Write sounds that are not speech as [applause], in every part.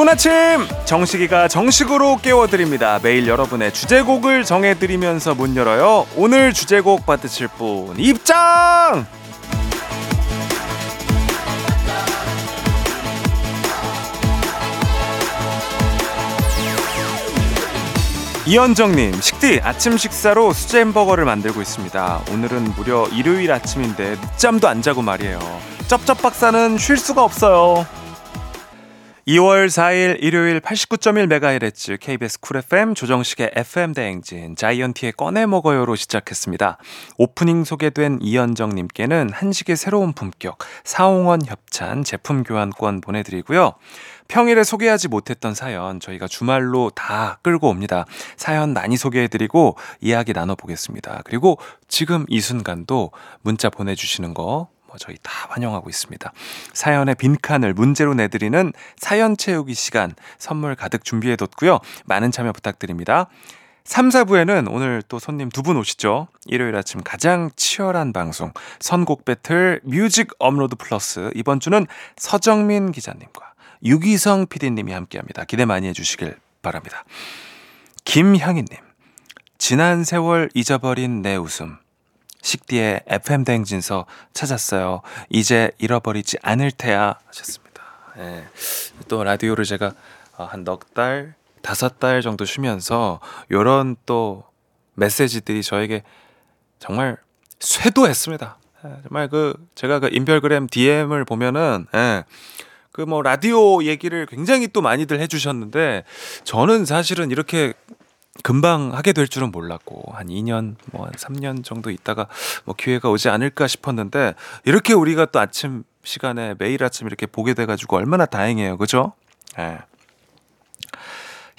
좋은 아침. 정식이가 정식으로 깨워드립니다. 매일 여러분의 주제곡을 정해드리면서 문 열어요. 오늘 주제곡 받으실 분 입장! 이현정님 식디 아침 식사로 수제 햄버거를 만들고 있습니다. 오늘은 무려 일요일 아침인데 늦잠도 안 자고 말이에요. 쩝쩝 박사는 쉴 수가 없어요 2월 4일 일요일 89.1MHz KBS 쿨 FM 조정식의 FM 대행진 자이언티의 꺼내 먹어요로 시작했습니다. 오프닝 소개된 이현정님께는 한식의 새로운 품격 사홍원 협찬 제품 교환권 보내드리고요. 평일에 소개하지 못했던 사연 저희가 주말로 다 끌고 옵니다. 사연 많이 소개해드리고 이야기 나눠보겠습니다. 그리고 지금 이 순간도 문자 보내주시는 거 뭐 저희 다 환영하고 있습니다. 사연의 빈칸을 문제로 내드리는 사연 채우기 시간 선물 가득 준비해뒀고요. 많은 참여 부탁드립니다. 3, 4부에는 오늘 또 손님 두 분 오시죠. 일요일 아침 가장 치열한 방송 선곡 배틀 뮤직 업로드 플러스 이번 주는 서정민 기자님과 유기성 PD님이 함께합니다. 기대 많이 해주시길 바랍니다. 김향희님 지난 세월 잊어버린 내 웃음 식디의 FM 대행진서 찾았어요. 이제 잃어버리지 않을 테야 하셨습니다. 예. 또 라디오를 제가 어, 한넉 달, 다섯 달 정도 쉬면서 요런 또 메시지들이 저에게 정말 쇄도했습니다. 예, 정말 그 제가 그 인별그램 DM을 보면은 예. 그뭐 라디오 얘기를 굉장히 또 많이들 해주셨는데 저는 사실은 이렇게 금방 하게 될 줄은 몰랐고 한 2년 뭐 한 3년 정도 있다가 뭐 기회가 오지 않을까 싶었는데 이렇게 우리가 또 아침 시간에 매일 아침 이렇게 보게 돼 가지고 얼마나 다행이에요. 그죠? 예.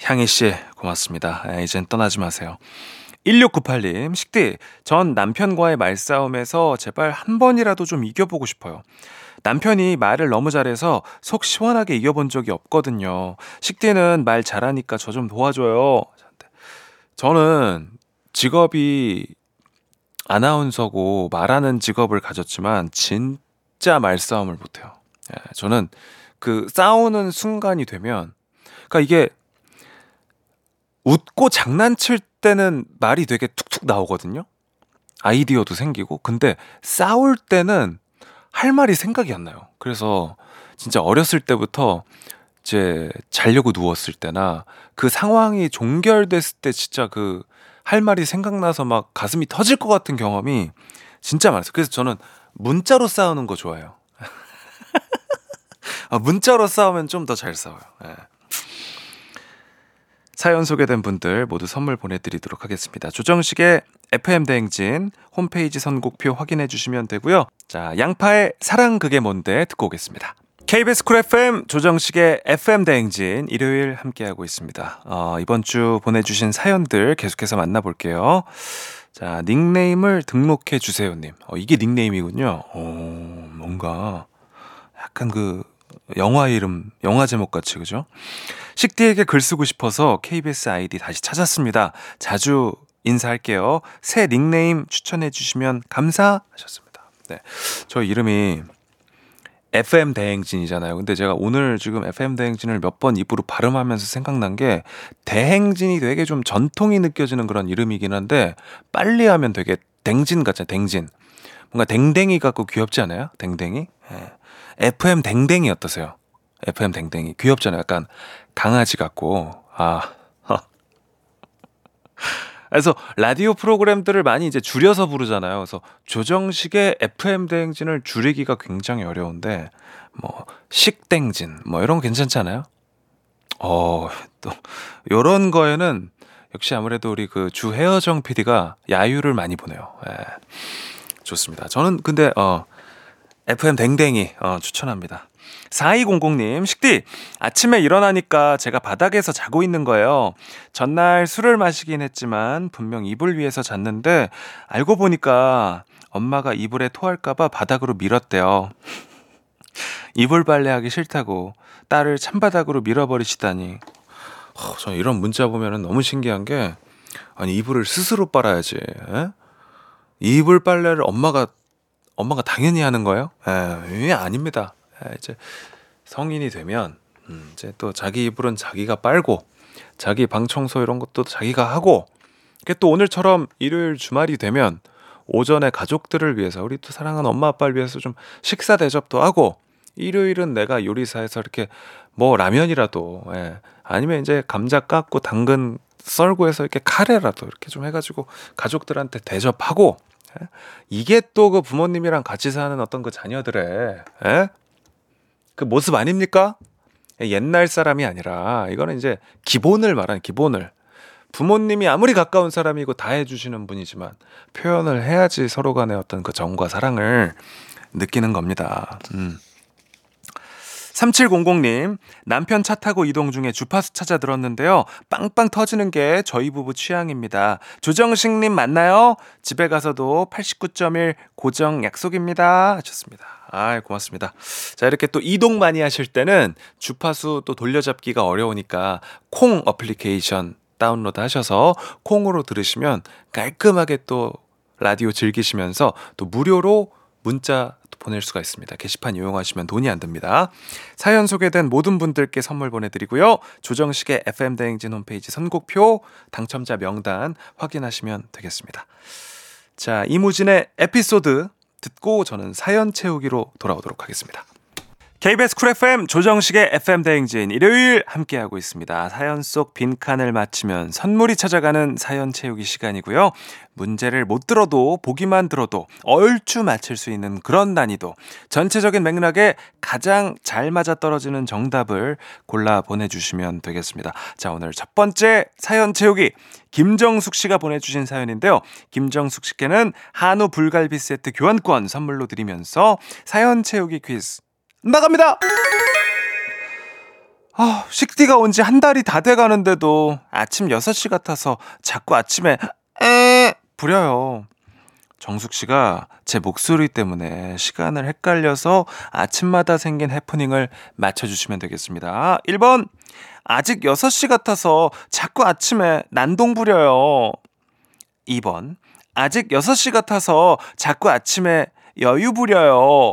향희 씨 고맙습니다. 예, 이젠 떠나지 마세요. 1698님, 식디, 전 남편과의 말싸움에서 제발 한 번이라도 좀 이겨보고 싶어요. 남편이 말을 너무 잘해서 속 시원하게 이겨본 적이 없거든요. 식디는 말 잘하니까 저 좀 도와줘요. 저는 직업이 아나운서고 말하는 직업을 가졌지만 진짜 말싸움을 못해요. 예, 저는 그 싸우는 순간이 되면, 그러니까 이게 웃고 장난칠 때는 말이 되게 툭툭 나오거든요. 아이디어도 생기고. 근데 싸울 때는 할 말이 생각이 안 나요. 그래서 진짜 어렸을 때부터 이제 자려고 누웠을 때나 그 상황이 종결됐을 때 진짜 그 할 말이 생각나서 막 가슴이 터질 것 같은 경험이 진짜 많았어요. 그래서 저는 문자로 싸우는 거 좋아해요. [laughs] 아, 문자로 싸우면 좀 더 잘 싸워요. 네. 사연 소개된 분들 모두 선물 보내드리도록 하겠습니다. 조정식의 FM대행진 홈페이지 선곡표 확인해 주시면 되고요. 자, 양파의 사랑 그게 뭔데 듣고 오겠습니다. KBS 쿨 FM 조정식의 FM 대행진 일요일 함께하고 있습니다. 어, 이번 주 보내주신 사연들 계속해서 만나볼게요. 자, 닉네임을 등록해 주세요님. 어, 이게 닉네임이군요. 어, 뭔가 약간 그 영화 이름, 영화 제목 같이 그죠? 식디에게 글 쓰고 싶어서 KBS 아이디 다시 찾았습니다. 자주 인사할게요. 새 닉네임 추천해 주시면 감사하셨습니다. 네, 저 이름이 FM 대행진이잖아요. 근데 제가 오늘 지금 FM 대행진을 몇 번 입으로 발음하면서 생각난 게 대행진이 되게 좀 전통이 느껴지는 그런 이름이긴 한데 빨리 하면 되게 댕진 같잖아요. 댕진. 뭔가 댕댕이 같고 귀엽지 않아요? 댕댕이? 예. FM 댕댕이 어떠세요? FM 댕댕이. 귀엽잖아요. 약간 강아지 같고. 아. [laughs] 그래서 라디오 프로그램들을 많이 이제 줄여서 부르잖아요. 그래서 조정식의 FM 대행진을 줄이기가 굉장히 어려운데 뭐 식땡진 뭐 이런 거 괜찮잖아요. 어, 또 요런 거에는 역시 아무래도 우리 그주 헤어정 PD가 야유를 많이 보내요. 예. 좋습니다. 저는 근데 어 FM 댕댕이 어 추천합니다. 4200님, 식디, 아침에 일어나니까 제가 바닥에서 자고 있는 거예요. 전날 술을 마시긴 했지만 분명 이불 위에서 잤는데 알고 보니까 엄마가 이불에 토할까봐 바닥으로 밀었대요. 이불 빨래하기 싫다고 딸을 찬바닥으로 밀어버리시다니. 어, 저 이런 문자 보면 너무 신기한 게 아니 이불을 스스로 빨아야지. 에? 이불 빨래를 엄마가 엄마가 당연히 하는 거예요? 에, 아닙니다. 예, 이제 성인이 되면 음, 이제 또 자기 이불은 자기가 빨고 자기 방 청소 이런 것도 자기가 하고 또 오늘처럼 일요일 주말이 되면 오전에 가족들을 위해서 우리 또 사랑하는 엄마 아빠를 위해서 좀 식사 대접도 하고 일요일은 내가 요리사에서 이렇게 뭐 라면이라도 예. 아니면 이제 감자 깎고 당근 썰고 해서 이렇게 카레라도 이렇게 좀 해가지고 가족들한테 대접하고 예? 이게 또 그 부모님이랑 같이 사는 어떤 그 자녀들의 예? 그 모습 아닙니까? 옛날 사람이 아니라 이거는 이제 기본을 말하는 기본을 부모님이 아무리 가까운 사람이고 다 해주시는 분이지만 표현을 해야지 서로 간의 어떤 그 정과 사랑을 느끼는 겁니다. 음. 3700님, 남편 차 타고 이동 중에 주파수 찾아 들었는데요. 빵빵 터지는 게 저희 부부 취향입니다. 조정식님 맞나요? 집에 가서도 89.1 고정 약속입니다. 하셨습니다. 아, 고맙습니다. 자, 이렇게 또 이동 많이 하실 때는 주파수 또 돌려잡기가 어려우니까 콩 어플리케이션 다운로드 하셔서 콩으로 들으시면 깔끔하게 또 라디오 즐기시면서 또 무료로 문자 보낼 수가 있습니다. 게시판 이용하시면 돈이 안 듭니다. 사연 소개된 모든 분들께 선물 보내드리고요. 조정식의 FM대행진 홈페이지 선곡표 당첨자 명단 확인하시면 되겠습니다. 자, 이무진의 에피소드 듣고 저는 사연 채우기로 돌아오도록 하겠습니다. KBS 쿨 FM 조정식의 FM 대행진 일요일 함께하고 있습니다. 사연 속 빈칸을 맞추면 선물이 찾아가는 사연 채우기 시간이고요. 문제를 못 들어도 보기만 들어도 얼추 맞힐 수 있는 그런 난이도. 전체적인 맥락에 가장 잘 맞아떨어지는 정답을 골라 보내주시면 되겠습니다. 자, 오늘 첫 번째 사연 채우기. 김정숙 씨가 보내주신 사연인데요. 김정숙 씨께는 한우 불갈비 세트 교환권 선물로 드리면서 사연 채우기 퀴즈 나갑니다! 아, 식디가 온 지 한 달이 다 돼 가는데도 아침 6시 같아서 자꾸 아침에 에 부려요. 정숙 씨가 제 목소리 때문에 시간을 헷갈려서 아침마다 생긴 해프닝을 맞춰주시면 되겠습니다. 1번, 아직 6시 같아서 자꾸 아침에 난동 부려요. 2번, 아직 6시 같아서 자꾸 아침에 여유 부려요.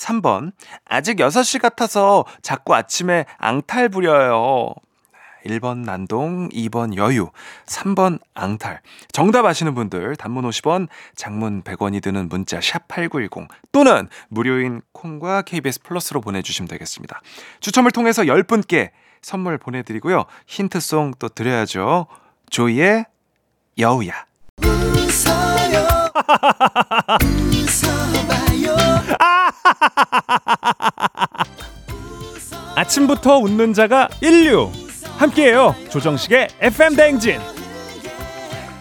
3번. 아직 6시 같아서 자꾸 아침에 앙탈 부려요. 1번 난동, 2번 여유, 3번 앙탈. 정답 아시는 분들 단문 50원, 장문 100원이 드는 문자 샵8910 또는 무료인 콩과 KBS 플러스로 보내 주시면 되겠습니다. 추첨을 통해서 10분께 선물 보내 드리고요. 힌트송 또 드려야죠. 조이의 여우야. [laughs] 아침부터 웃는 자가 인류. 함께해요. 조정식의 FM 대행진.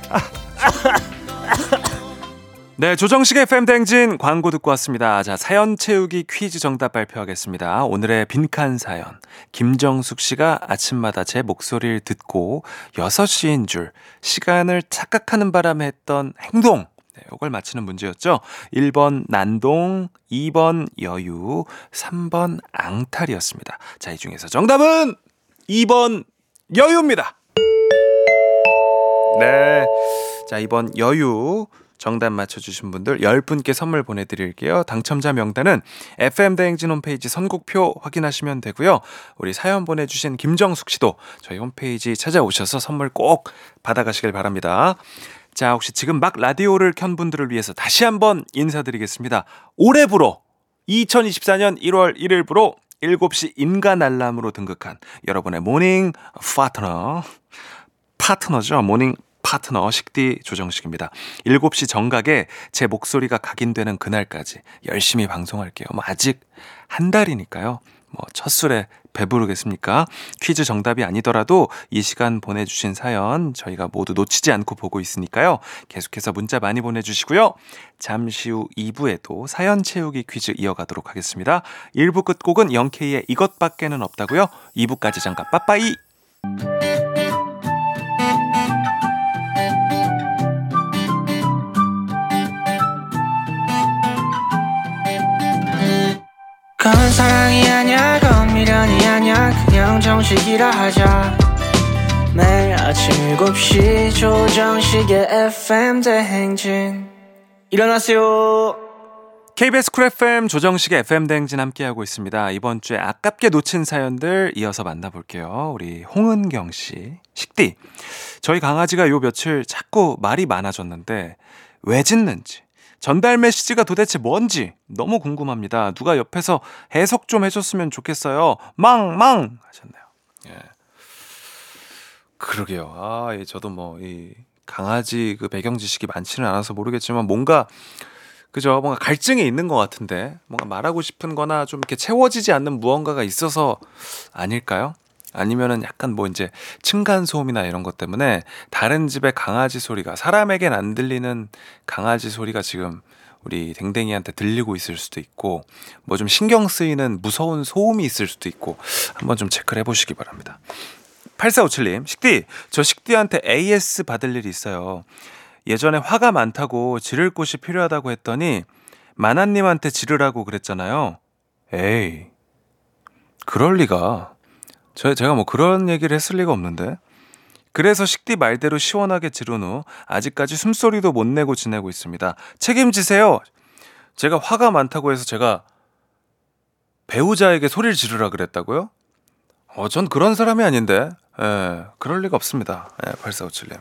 [laughs] 네 조정식의 FM 대행진 광고 듣고 왔습니다. 자 사연 채우기 퀴즈 정답 발표하겠습니다. 오늘의 빈칸 사연. 김정숙 씨가 아침마다 제 목소리를 듣고 6시인 줄 시간을 착각하는 바람에 했던 행동 네, 이걸 맞히는 문제였죠. 1번 난동, 2번 여유, 3번 앙탈이었습니다. 자, 이 중에서 정답은 2번 여유입니다. 네. 자, 이번 여유 정답 맞춰주신 분들 10분께 선물 보내드릴게요. 당첨자 명단은 FM대행진 홈페이지 선곡표 확인하시면 되고요. 우리 사연 보내주신 김정숙 씨도 저희 홈페이지 찾아오셔서 선물 꼭 받아가시길 바랍니다. 자, 혹시 지금 막 라디오를 켠 분들을 위해서 다시 한번 인사드리겠습니다. 올해부로 2024년 1월 1일부로 7시 인간 알람으로 등극한 여러분의 morning 파트너 파트너죠. morning 파트너 식디 조정식입니다. 7시 정각에 제 목소리가 각인되는 그날까지 열심히 방송할게요. 뭐 아직 한 달이니까요. 뭐 첫술에 배부르겠습니까? 퀴즈 정답이 아니더라도 이 시간 보내주신 사연 저희가 모두 놓치지 않고 보고 있으니까요. 계속해서 문자 많이 보내주시고요. 잠시 후 2부에도 사연 채우기 퀴즈 이어가도록 하겠습니다. 1부 끝곡은 영케이의 이것밖에는 없다고요. 2부까지 잠깐 빠빠이! 그건 사랑이 아니야 미련이 아니야 그냥 정식이라 하자 매일 아침 7시 조정식의 FM 대행진 일어나세요 KBS 쿨 FM 조정식의 FM 대행진 함께하고 있습니다. 이번 주에 아깝게 놓친 사연들 이어서 만나볼게요. 우리 홍은경 씨. 식디. 저희 강아지가 요 며칠 자꾸 말이 많아졌는데 왜 짖는지 전달 메시지가 도대체 뭔지 너무 궁금합니다. 누가 옆에서 해석 좀 해줬으면 좋겠어요. 망, 망! 하셨네요. 예. 그러게요. 아, 예, 저도 뭐, 이, 강아지 그 배경 지식이 많지는 않아서 모르겠지만 뭔가 그죠? 뭔가 갈증이 있는 것 같은데 뭔가 말하고 싶은 거나 좀 이렇게 채워지지 않는 무언가가 있어서 아닐까요? 아니면은 약간 뭐 이제 층간 소음이나 이런 것 때문에 다른 집의 강아지 소리가 사람에겐 안 들리는 강아지 소리가 지금 우리 댕댕이한테 들리고 있을 수도 있고 뭐 좀 신경 쓰이는 무서운 소음이 있을 수도 있고 한번 좀 체크를 해보시기 바랍니다. 8457님, 식디, 저 식디한테 AS 받을 일이 있어요. 예전에 화가 많다고 지를 곳이 필요하다고 했더니 마나님한테 지르라고 그랬잖아요. 에이, 그럴 리가. 저, 제가 뭐 그런 얘기를 했을 리가 없는데. 그래서 식디 말대로 시원하게 지른 후 아직까지 숨소리도 못 내고 지내고 있습니다. 책임지세요. 제가 화가 많다고 해서 제가 배우자에게 소리를 지르라 그랬다고요? 어, 전 그런 사람이 아닌데. 예, 그럴 리가 없습니다. 예, 8457님.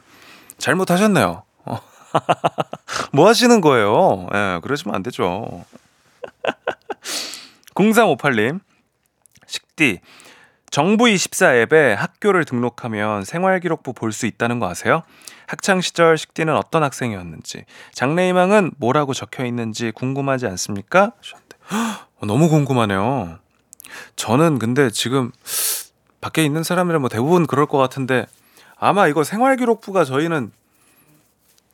잘못하셨네요. 어. [laughs] 뭐 하시는 거예요? 예, 그러시면 안 되죠. [laughs] 0358님. 식디. 정부 24 앱에 학교를 등록하면 생활기록부 볼 수 있다는 거 아세요? 학창 시절 식디는 어떤 학생이었는지, 장래희망은 뭐라고 적혀 있는지 궁금하지 않습니까? 너무 궁금하네요. 저는 근데 지금 밖에 있는 사람이라 뭐 대부분 그럴 것 같은데 아마 이거 생활기록부가 저희는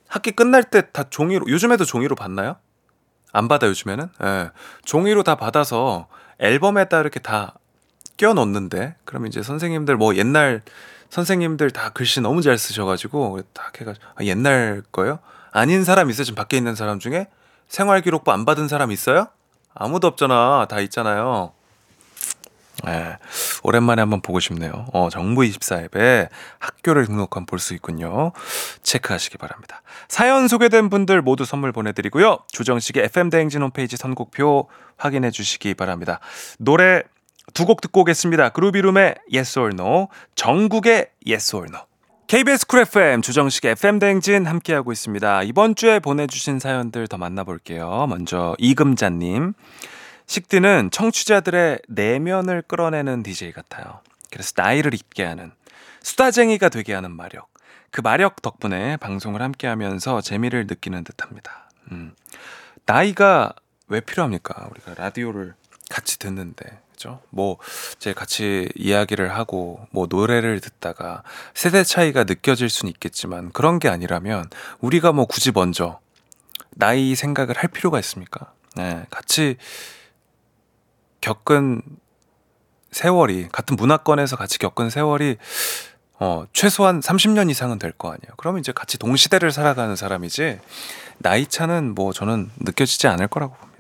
학기 끝날 때 다 종이로 요즘에도 종이로 받나요? 안 받아 요즘에는? 예. 종이로 다 받아서 앨범에다 이렇게 다 끼워 넣는데 그럼 이제 선생님들 뭐 옛날 선생님들 다 글씨 너무 잘 쓰셔가지고 다 해가지고 아, 옛날 거요? 아닌 사람 있어요? 지금 밖에 있는 사람 중에 생활기록부 안 받은 사람 있어요? 아무도 없잖아. 다 있잖아요. 네, 오랜만에 한번 보고 싶네요. 어, 정부 24 앱에 학교를 등록하면 볼수 있군요. 체크하시기 바랍니다. 사연 소개된 분들 모두 선물 보내드리고요. 조정식의 FM대행진 홈페이지 선곡표 확인해 주시기 바랍니다. 노래 두 곡 듣고 오겠습니다. 그루비룸의 Yes or No, 정국의 Yes or No. KBS 쿨 FM 조정식의 FM대행진 함께하고 있습니다. 이번 주에 보내주신 사연들 더 만나볼게요. 먼저 이금자님. 식디는 청취자들의 내면을 끌어내는 DJ 같아요. 그래서 나이를 잊게 하는 수다쟁이가 되게 하는 마력. 그 마력 덕분에 방송을 함께 하면서 재미를 느끼는 듯 합니다. 음. 나이가 왜 필요합니까? 우리가 라디오를 같이 듣는데. 그죠? 뭐, 제 같이 이야기를 하고, 뭐, 노래를 듣다가 세대 차이가 느껴질 수는 있겠지만, 그런 게 아니라면, 우리가 뭐 굳이 먼저 나이 생각을 할 필요가 있습니까? 네, 같이 겪은 세월이 같은 문화권에서 같이 겪은 세월이 어, 최소한 30년 이상은 될 거 아니에요. 그러면 이제 같이 동시대를 살아가는 사람이지 나이 차는 뭐 저는 느껴지지 않을 거라고 봅니다.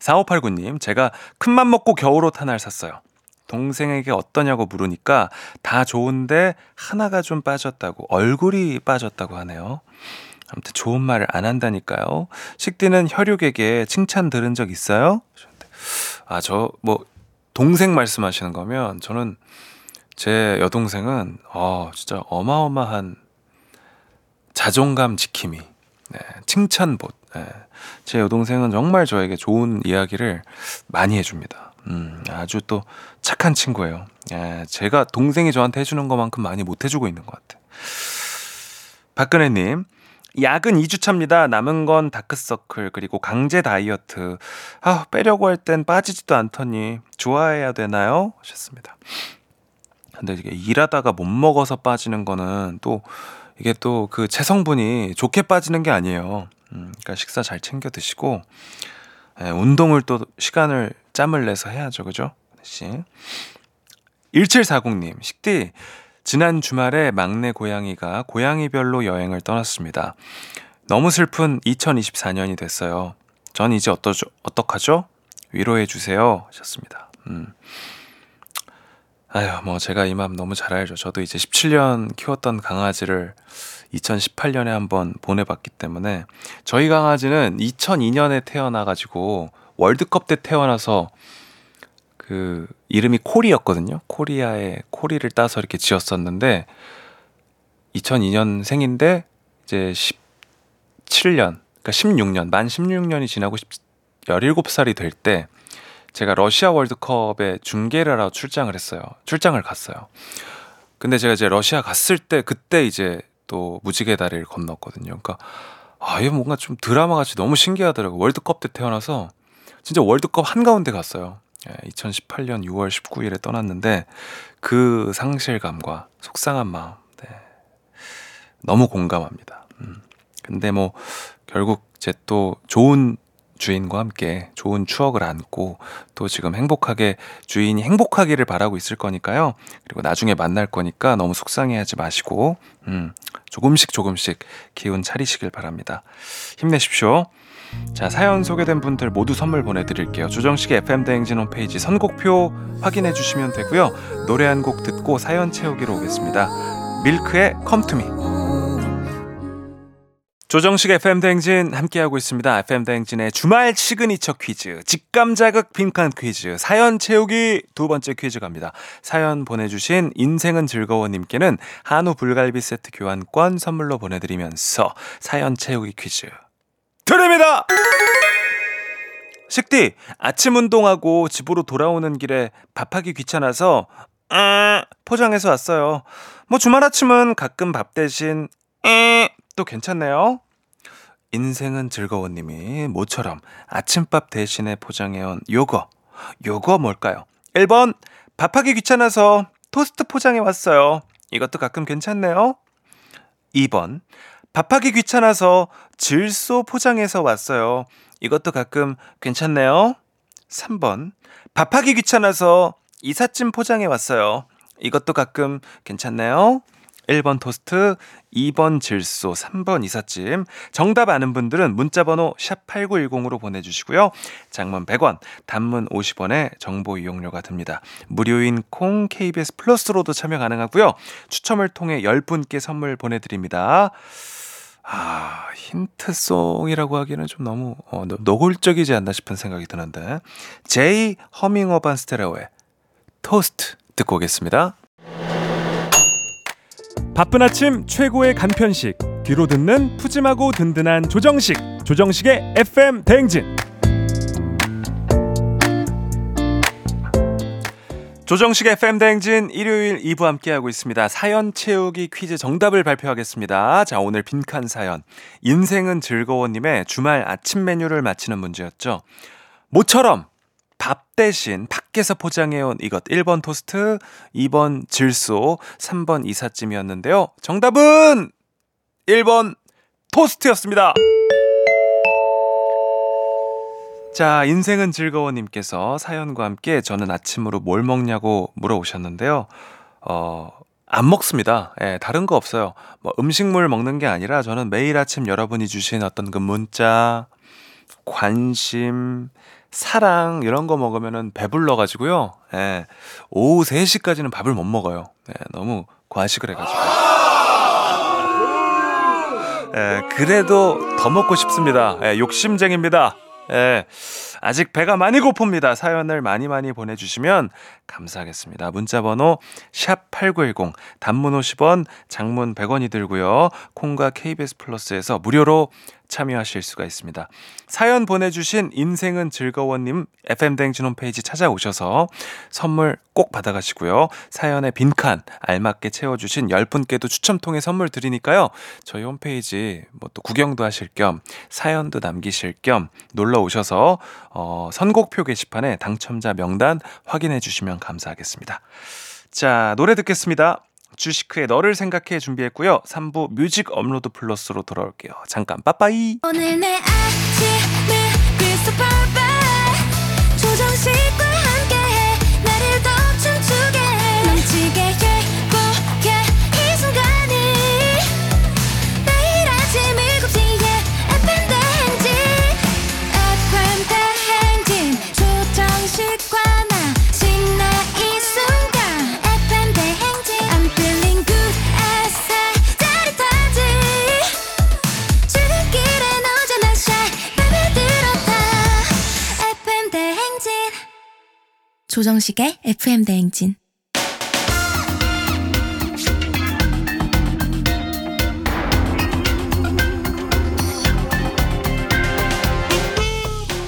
4589님, 제가 큰맘 먹고 겨울옷 하나를 샀어요. 동생에게 어떠냐고 물으니까 다 좋은데 하나가 좀 빠졌다고 얼굴이 빠졌다고 하네요. 아무튼 좋은 말을 안 한다니까요. 식디는 혈육에게 칭찬 들은 적 있어요? 아, 저, 뭐, 동생 말씀하시는 거면 저는 제 여동생은, 어, 진짜 어마어마한 자존감 지킴이, 네, 칭찬봇. 네. 제 여동생은 정말 저에게 좋은 이야기를 많이 해줍니다. 음, 아주 또 착한 친구예요. 예, 제가 동생이 저한테 해주는 것만큼 많이 못 해주고 있는 것 같아요. 박근혜님, 약은 2주차입니다. 남은 건 다크서클 그리고 강제 다이어트. 아 빼려고 할 땐 빠지지도 않더니 좋아해야 되나요? 하셨습니다. 근데 이게 일하다가 못 먹어서 빠지는 거는 또 이게 또 그 체성분이 좋게 빠지는 게 아니에요. 음, 그러니까 식사 잘 챙겨 드시고 예, 운동을 또 시간을 짬을 내서 해야죠. 그죠? 씨. 1740님, 식디, 지난 주말에 막내 고양이가 고양이별로 여행을 떠났습니다. 너무 슬픈 2024년이 됐어요. 전 이제 어떠죠, 어떡하죠? 위로해 주세요. 하셨습니다. 음. 아유, 뭐 제가 이 마음 너무 잘 알죠. 저도 이제 17년 키웠던 강아지를 2018년에 한번 보내봤기 때문에 저희 강아지는 2002년에 태어나가지고 월드컵 때 태어나서 그 이름이 코리였거든요. 코리아의 코리를 따서 이렇게 지었었는데 2002년 생인데 이제 17년, 그러니까 16년, 만 16년이 지나고 17살이 될 때 제가 러시아 월드컵에 중계를 하러 출장을 했어요. 출장을 갔어요. 근데 제가 이제 러시아 갔을 때 그때 이제 또 무지개 다리를 건넜거든요. 그러니까 아, 이게 뭔가 좀 드라마 같이 너무 신기하더라고요. 월드컵 때 태어나서 진짜 월드컵 한가운데 갔어요. 2018년 6월 19일에 떠났는데 그 상실감과 속상한 마음, 네. 너무 공감합니다. 음. 근데 뭐 결국 제 또 좋은 주인과 함께 좋은 추억을 안고 또 지금 행복하게 주인이 행복하기를 바라고 있을 거니까요. 그리고 나중에 만날 거니까 너무 속상해하지 마시고 음, 조금씩 조금씩 기운 차리시길 바랍니다. 힘내십시오. 자, 사연 소개된 분들 모두 선물 보내드릴게요. 조정식의 FM대행진 홈페이지 선곡표 확인해 주시면 되고요. 노래 한 곡 듣고 사연 채우기로 오겠습니다. 밀크의 Come to Me. 조정식 FM 대행진 함께하고 있습니다. FM 대행진의 주말 시그니처 퀴즈, 직감 자극 빈칸 퀴즈, 사연 채우기 두 번째 퀴즈 갑니다. 사연 보내주신 인생은 즐거워님께는 한우 불갈비 세트 교환권 선물로 보내드리면서 사연 채우기 퀴즈 드립니다! 식디, 아침 운동하고 집으로 돌아오는 길에 밥하기 귀찮아서 아, 포장해서 왔어요. 뭐 주말 아침은 가끔 밥 대신 에, 또 괜찮네요. 인생은 즐거워님이 모처럼 아침밥 대신에 포장해온 요거. 요거 뭘까요? 1번, 밥하기 귀찮아서 토스트 포장해 왔어요. 이것도 가끔 괜찮네요. 2번, 밥하기 귀찮아서 질소 포장해서 왔어요. 이것도 가끔 괜찮네요. 3번, 밥하기 귀찮아서 이삿짐 포장해 왔어요. 이것도 가끔 괜찮네요. 1번 토스트, 2번 질소, 3번 이삿짐. 정답 아는 분들은 문자 번호 샵 8910으로 보내 주시고요. 장문 100원, 단문 50원에 정보 이용료가 듭니다. 무료인 콩 KBS 플러스로도 참여 가능하고요. 추첨을 통해 10분께 선물 보내 드립니다. 아, 힌트송이라고 하기는 좀 너무 어, 노골적이지 않나 싶은 생각이 드는데. 제이 허밍 어반 스테레오의 토스트 듣고 오겠습니다. 바쁜 아침 최고의 간편식 뒤로 듣는 푸짐하고 든든한 조정식 조정식의 FM 대행진 조정식의 FM 대행진 일요일 2부 함께하고 있습니다. 사연 채우기 퀴즈 정답을 발표하겠습니다. 자 오늘 빈칸 사연 인생은 즐거워님의 주말 아침 메뉴를 맞히는 문제였죠. 모처럼 밥 대신 밖에서 포장해온 이것 1번 토스트, 2번 질소, 3번 이삿짐이었는데요. 정답은 1번 토스트였습니다. 자, 인생은 즐거워님께서 사연과 함께 저는 아침으로 뭘 먹냐고 물어오셨는데요. 어, 안 먹습니다. 예, 다른 거 없어요. 뭐 음식물 먹는 게 아니라 저는 매일 아침 여러분이 주신 어떤 그 문자, 관심, 사랑 이런 거 먹으면은 배불러 가지고요. 예. 오후 3시까지는 밥을 못 먹어요. 예, 너무 과식을 해 가지고. 예, 그래도 더 먹고 싶습니다. 예, 욕심쟁입니다. 예. 아직 배가 많이 고픕니다. 사연을 많이 많이 보내주시면 감사하겠습니다. 문자번호 샵 8910 단문 50원 장문 100원이 들고요. 콩과 KBS 플러스에서 무료로 참여하실 수가 있습니다. 사연 보내주신 인생은 즐거워님 FM대행진 홈페이지 찾아오셔서 선물 꼭 받아가시고요. 사연의 빈칸 알맞게 채워주신 10분께도 추첨 통해 선물 드리니까요. 저희 홈페이지 뭐 또 구경도 하실 겸 사연도 남기실 겸 놀러 오셔서 어, 선곡표 게시판에 당첨자 명단 확인해 주시면 감사하겠습니다. 자, 노래 듣겠습니다. 주시크의 너를 생각해 준비했고요. 3부 뮤직 업로드 플러스로 돌아올게요. 잠깐 빠빠이. 오늘 내 조정식의 FM 대행진.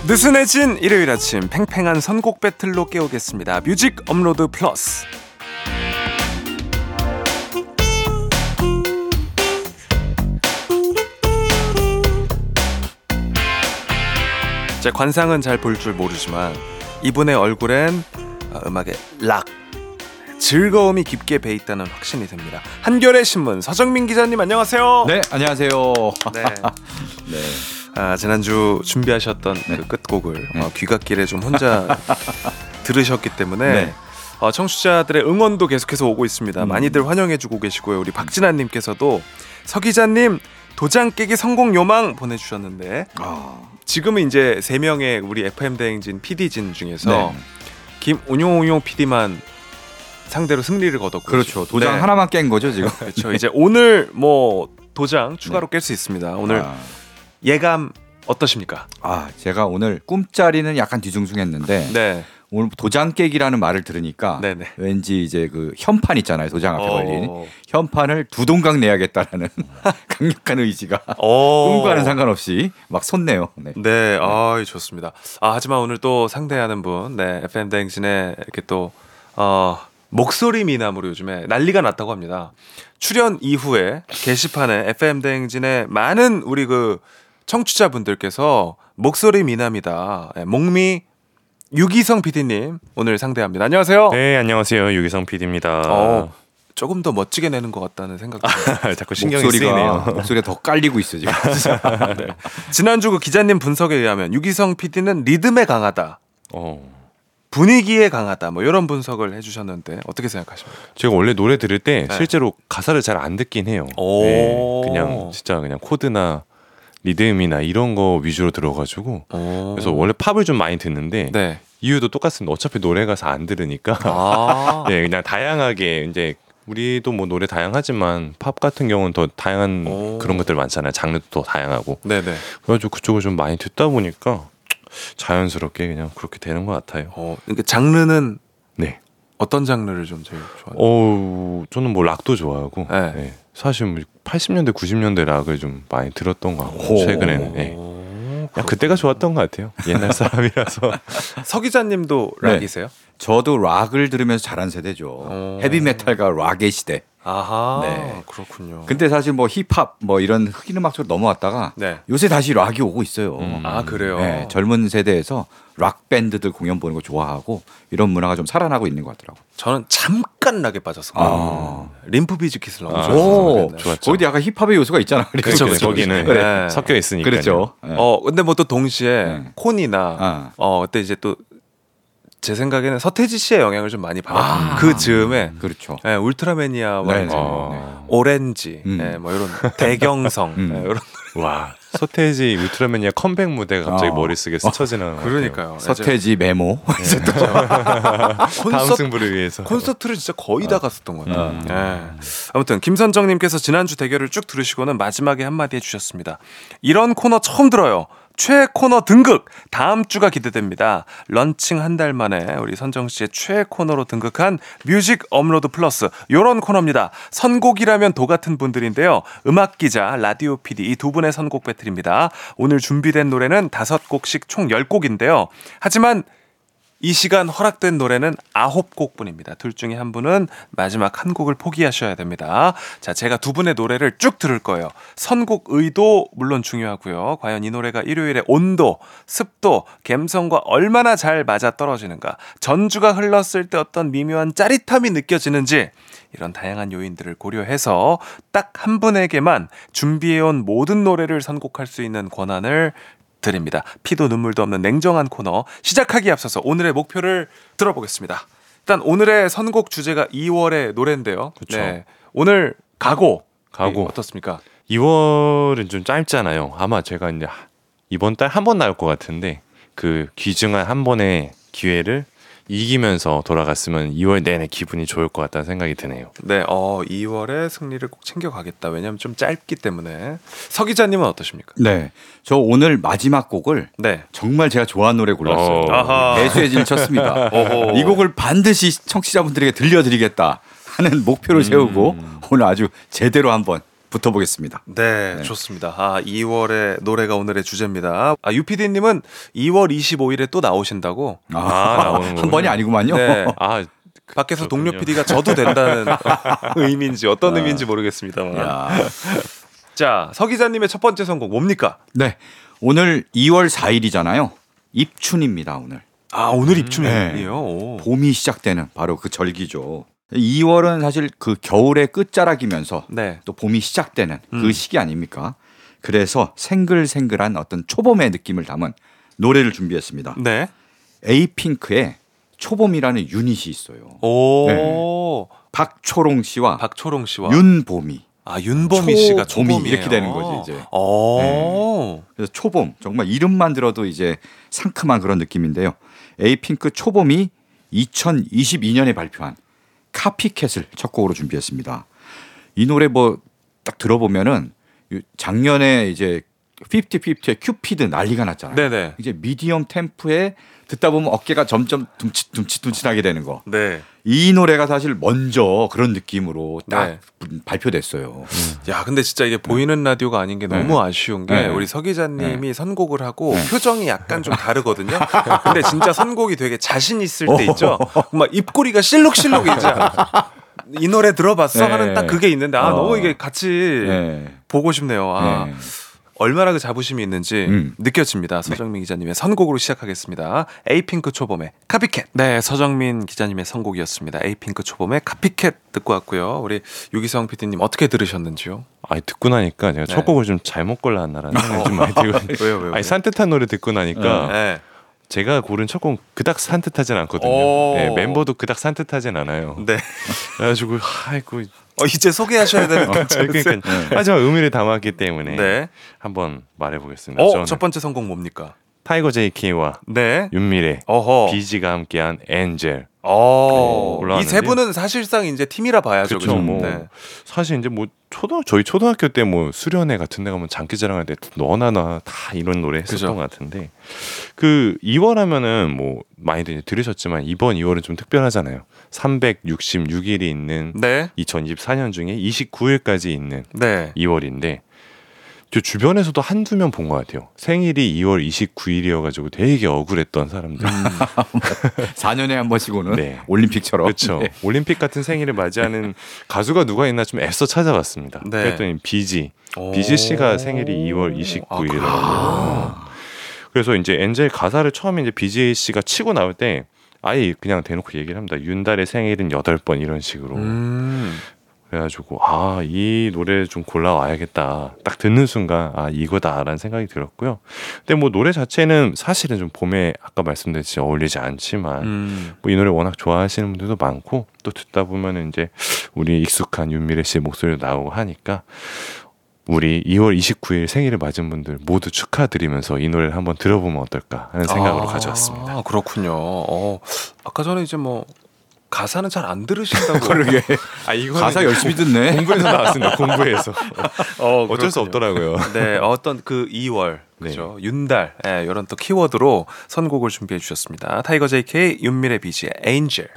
느슨해진 일요일 아침 팽팽한 선곡 배틀로 깨우겠습니다. 뮤직 업로드 플러스. 제 관상은 잘 볼 줄 모르지만 이분의 얼굴엔 어, 음악의 락 즐거움이 깊게 배 있다는 확신이 듭니다. 한겨레 신문 서정민 기자님 안녕하세요. 네, 안녕하세요. 네. [laughs] 네. 아, 지난주 준비하셨던 그 끝곡을 어, 귀갓길에 좀 혼자 [laughs] 들으셨기 때문에 네. 어, 청취자들의 응원도 계속해서 오고 있습니다. 음. 많이들 환영해주고 계시고요. 우리 박진아님께서도 서 기자님 도장 깨기 성공 요망 보내주셨는데 아, 지금은 이제 세 명의 우리 FM 대행진 PD진 중에서 네. 김운용운용 PD만 상대로 승리를 거뒀고 그렇죠. 도장 네. 하나만 깬 거죠 지금. [laughs] 그렇죠. 이제 오늘 뭐 도장 추가로 깰 수 있습니다. 오늘 아, 예감 어떠십니까? 아, 제가 오늘 꿈자리는 약간 뒤숭숭했는데 네. 오늘 도장 깨기라는 말을 들으니까 네네. 왠지 이제 그 현판 있잖아요. 도장 앞에 걸린 어. 현판을 두 동강 내야겠다라는 [laughs] 강력한 의지가 어. 꿈과는 상관없이 막 솟네요. 네. 네, 아, 좋습니다. 아, 하지만 오늘 또 상대하는 분, 네, FM 대행진에 이렇게 또 어, 목소리 미남으로 요즘에 난리가 났다고 합니다. 출연 이후에 게시판에 FM 대행진에 많은 우리 그 청취자분들께서 목소리 미남이다. 네, 목미 유기성 PD님 오늘 상대합니다. 안녕하세요. 네, 안녕하세요. 유기성 PD입니다. 어, 조금 더 멋지게 내는 것 같다는 생각이. [laughs] 자꾸 신경이 목소리가 쓰이네요. 목소리가 더 깔리고 있어 지금. [laughs] 지난주 그 기자님 분석에 의하면 유기성 PD는 리듬에 강하다. 어. 분위기에 강하다 뭐 이런 분석을 해주셨는데 어떻게 생각하십니까? 제가 원래 노래 들을 때 네. 실제로 가사를 잘 안 듣긴 해요. 오. 네, 그냥 진짜 그냥 코드나 리듬이나 이런 거 위주로 들어가지고 그래서 원래 팝을 좀 많이 듣는데 네. 이유도 똑같습니다. 어차피 노래 가사 안 들으니까 아. [laughs] 네, 그냥 다양하게 이제 우리도 뭐 노래 다양하지만 팝 같은 경우는 더 다양한 오. 그런 것들 많잖아요. 장르도 더 다양하고 네네. 그래가지고 그쪽을 좀 많이 듣다 보니까 자연스럽게 그냥 그렇게 되는 것 같아요. 어, 그러니까 장르는 네. 어떤 장르를 좀 제일? 어, 저는 뭐 락도 좋아하고 네. 네. 사실 뭐 80년대 90년대 락을 좀 많이 들었던 것 같고 오. 최근에는 네. 오, 그냥 그때가 좋았던 것 같아요. 옛날 [laughs] 사람이라서 서 기자님도 네. 락이세요? 저도 락을 들으면서 자란 세대죠. 어. 헤비메탈과 락의 시대. 아하. 네. 그렇군요. 근데 사실 뭐 힙합 뭐 이런 흑인 음악 쪽으로 넘어왔다가 네. 요새 다시 락이 오고 있어요. 음. 아 그래요. 네, 젊은 세대에서 락 밴드들 공연 보는 거 좋아하고 이런 문화가 좀 살아나고 있는 것 같더라고. 저는 잠깐 락에 빠졌어요. 아. 림프 비즈킷을 너무 아. 좋아했어요. 오, 네. 좋았죠. 거기도 약간 힙합의 요소가 있잖아. 네, 그쵸, 거기는 그쵸. 네. 섞여 있으니까 그렇죠. 네. 어 근데 뭐 또 동시에 네. 콘이나 아. 어 그때 이제 또 제 생각에는 서태지 씨의 영향을 좀 많이 받았고 아. 그 즈음에 그렇죠. 예, 울트라매니아와 네, 네, 어. 네. 오렌지, 음. 예, 뭐 이런 대경성, 음. 예, 이런 와 서태지 울트라맨이야 컴백 무대가 갑자기 어. 머릿속에 스쳐지는 것 같아요. 그러니까요. 서태지 메모. [laughs] [laughs] 다음 콘서트, 승부를 위해서 콘서트를 진짜 거의 다 갔었던 것 같아요. 음. 예. 아무튼 김선정님께서 지난주 대결을 쭉 들으시고는 마지막에 한마디 해주셨습니다. 이런 코너 처음 들어요. 최애 코너 등극 다음 주가 기대됩니다. 런칭 한 달 만에 우리 선정 씨의 최애 코너로 등극한 뮤직 업로드 플러스 요런 코너입니다. 선곡이라면 도 같은 분들인데요. 음악 기자, 라디오 PD 이 두 분의 선곡 배틀입니다. 오늘 준비된 노래는 다섯 곡씩 총 10곡인데요. 하지만 이 시간 허락된 노래는 아홉 곡뿐입니다. 둘 중에 한 분은 마지막 한 곡을 포기하셔야 됩니다. 자, 제가 두 분의 노래를 쭉 들을 거예요. 선곡 의도 물론 중요하고요. 과연 이 노래가 일요일에 온도, 습도, 감성과 얼마나 잘 맞아 떨어지는가, 전주가 흘렀을 때 어떤 미묘한 짜릿함이 느껴지는지 이런 다양한 요인들을 고려해서 딱 한 분에게만 준비해온 모든 노래를 선곡할 수 있는 권한을 드립니다. 피도 눈물도 없는 냉정한 코너 시작하기에 앞서서 오늘의 목표를 들어보겠습니다. 일단 오늘의 선곡 주제가 2월의 노래인데요. 그쵸. 오늘 가고 가고. 네, 어떻습니까? 2월은 좀 짧잖아요. 아마 제가 이제 이번 달 한 번 나올 것 같은데 그 귀중한 한 번의 기회를 이기면서 돌아갔으면 2월 내내 기분이 좋을 것 같다는 생각이 드네요. 네, 어 2월에 승리를 꼭 챙겨가겠다. 왜냐하면 좀 짧기 때문에 서 기자님은 어떠십니까? 네. 저 오늘 마지막 곡을 네. 정말 제가 좋아하는 노래 골랐어요. 어. 배수의 질 쳤습니다. [laughs] 이 곡을 반드시 청취자분들에게 들려드리겠다 하는 목표를 세우고 오늘 아주 제대로 한번 붙어보겠습니다. 네, 네. 좋습니다. 아, 2월의 노래가 오늘의 주제입니다. 아, 유피디님은 2월 25일에 또 나오신다고? 아, 나오는 한. 번이 아니구만요. 네. 아, [laughs] 밖에서 그렇군요. 동료 PD가 저도 된다는 [laughs] 의미인지 어떤 의미인지 모르겠습니다만. 야. 자, 서 기자님의 첫 번째 선곡 뭡니까? 네. 오늘 2월 4일이잖아요. 입춘입니다, 오늘. 아, 오늘 입춘이에요. 네. 오. 봄이 시작되는 바로 그 절기죠. 2월은 사실 그 겨울의 끝자락이면서 네. 또 봄이 시작되는 음. 그 시기 아닙니까? 그래서 생글생글한 어떤 초봄의 느낌을 담은 노래를 준비했습니다. 네. 에이핑크의 초봄이라는 유닛이 있어요. 오. 박초롱 씨와 박초롱 씨와 윤봄이. 아, 윤범이 씨가 초봄이. 이렇게 되는 거지, 이제. 오. 그래서 초봄 정말 이름만 들어도 이제 상큼한 그런 느낌인데요. 에이핑크 초봄이 2022년에 발표한 카피캣을 첫 곡으로 준비했습니다. 이 노래 뭐 딱 들어보면은 이 작년에 이제 50-50의 큐피드 난리가 났잖아요. 네네. 이제 미디엄 템포에 듣다 보면 어깨가 점점 둠칫 둠칫 둠칫하게 되는 거. 네. 이 노래가 사실 먼저 그런 느낌으로 딱 네. 발표됐어요. 야, 근데 진짜 이게 보이는 라디오가 아닌 게 너무 네. 아쉬운 게 네. 우리 서 기자님이 선곡을 하고 네. 표정이 약간 좀 다르거든요. 근데 진짜 선곡이 되게 자신 있을 때 있죠. 막 입꼬리가 실룩실룩 이제 이 노래 들어봤어 네. 하는 딱 그게 있는데 아 어. 너무 이게 같이 네. 보고 싶네요. 아. 네. 얼마나 그 자부심이 있는지 음. 느껴집니다. 서정민 기자님의 선곡으로 시작하겠습니다. 에이핑크 초봄의 카피캣. 네, 서정민 기자님의 선곡이었습니다. 에이핑크 초봄의 카피캣 듣고 왔고요. 우리 유기성 PD님 어떻게 들으셨는지요? 아, 듣고 나니까 제가 네. 첫 곡을 좀 잘못 골랐나라는 생각이 좀 많이 들거든요. [laughs] 왜요, 왜요? 아니 산뜻한 노래 듣고 나니까 네. 제가 고른 첫 곡 그닥 산뜻하진 않거든요. 오. 네, 멤버도 그닥 산뜻하진 않아요. 네. 그래가지고 아이고 어, 이제 소개하셔야 되는 [laughs] 어. 그러니까 하지만 의미를 담았기 때문에 네. 한번 말해보겠습니다. 어, 첫 번째 선곡 뭡니까? 타이거 JK와 네. 윤미래, 어허. 비지가 함께한 Angel. 어. 네, 올라왔는데요. 이세 분은 사실상 이제 팀이라 봐야죠. 그쵸, 그죠? 뭐. 네. 사실 이제 뭐 초등 저희 초등학교 때 뭐 수련회 같은 데 가면 장기자랑 할 때 너나 나 다 이런 노래 했었던 그죠. 것 같은데 그 2월 하면은 뭐 많이들 들으셨지만 이번 2월은 좀 특별하잖아요. 366일이 있는 네. 2024년 중에 29일까지 있는 네. 2월인데 저 주변에서도 한두 명 본 것 같아요. 생일이 2월 29일이어가지고 되게 억울했던 사람들. 음. [laughs] 4년에 한 번씩오는 네. 올림픽처럼. 그렇죠. 네. 올림픽 같은 생일을 맞이하는 가수가 누가 있나 좀 애써 찾아봤습니다. 네. 그랬더니 비지, 오. 비지 씨가 생일이 2월 아, 29일이더라고요. 그래서 이제 엔젤 가사를 처음에 이제 비지 씨가 치고 나올 때 아예 그냥 대놓고 얘기를 합니다. 윤달의 생일은 8번 이런 식으로. 음. 그래가지고 아 이 노래 좀 골라와야겠다 딱 듣는 순간 아 이거다라는 생각이 들었고요 근데 뭐 노래 자체는 사실은 좀 봄에 아까 말씀드렸듯이 어울리지 않지만 음. 뭐이 노래 워낙 좋아하시는 분들도 많고 또 듣다 보면은 이제 우리 익숙한 윤미래 씨의 목소리도 나오고 하니까 우리 2월 29일 생일을 맞은 분들 모두 축하드리면서 이 노래를 한번 들어보면 어떨까 하는 생각으로 아, 가져왔습니다. 그렇군요. 어, 아까 전에 이제 뭐 가사는 잘 안 들으신다고. [laughs] 그러게. [laughs] 아 이거 가사 열심히 듣네. 공부해서 나왔습니다. [laughs] 공부해서 어, 어쩔 수. 없더라고요. 네, 어떤 그 2월 네. 그죠 윤달 예, 이런 또 키워드로 선곡을 준비해 주셨습니다. 타이거 JK 윤미래 비지의 Angel.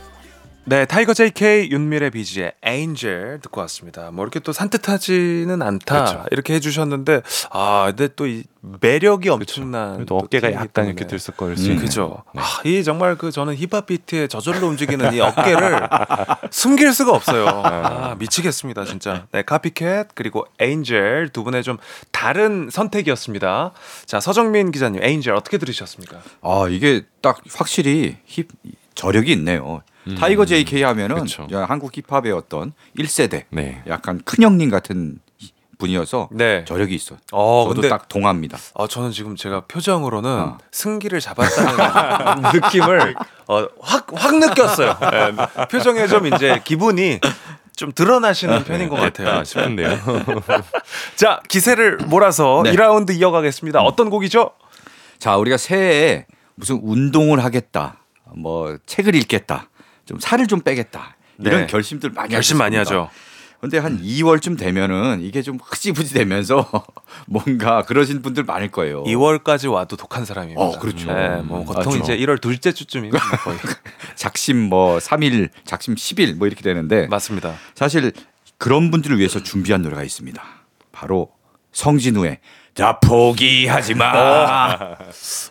네, 타이거 JK 윤미래 비지의 Angel 듣고 왔습니다. 뭐 이렇게 또 산뜻하지는 않다 그렇죠. 이렇게 해주셨는데 아 근데 또 이 매력이 엄청난 그래도 또 어깨가 약간 때문에. 이렇게 들썩거릴 수 음, 있는 그죠. 네. 아, 이 정말 그 저는 힙합 비트에 저절로 움직이는 이 어깨를 [laughs] 숨길 수가 없어요. 아, 미치겠습니다, 진짜. 네, Copycat 그리고 Angel 두 분의 좀 다른 선택이었습니다. 자, 서정민 기자님, Angel 어떻게 들으셨습니까? 아 이게 딱 확실히 힙 저력이 있네요. 타이거 JK 하면은 그쵸. 야, 한국 힙합의 어떤 1세대 네. 약간 큰 형님 같은 분이어서 네. 저력이 있어. 어, 저도 딱 동합니다. 어, 저는 지금 제가 표정으로는 어. 승기를 잡았다는 [laughs] 느낌을 어, 확, 확 느꼈어요. 네, 표정에 좀 이제 기분이 좀 드러나시는 편인 것 같아요. 됐다 싶은데요. [laughs] 자, 기세를 몰아서 네. 2라운드 이어가겠습니다. 어떤 곡이죠? 자 우리가 새해에 무슨 운동을 하겠다 뭐 책을 읽겠다, 좀 살을 좀 빼겠다 이런 네. 결심들 많이 결심 많이 하셨습니다. 하죠. 근데 한 2월쯤 되면은 이게 좀 흐지부지 되면서 [laughs] 뭔가 그러신 분들 많을 거예요. 2월까지 와도 독한 사람입니다. 어, 그렇죠. 네, 뭐 보통 아, 이제 1월 둘째 주쯤이면 거의 [laughs] 작심 뭐 3일, 작심 10일 뭐 이렇게 되는데 맞습니다. 사실 그런 분들을 위해서 준비한 노래가 있습니다. 바로 성진우의 자 포기하지 마.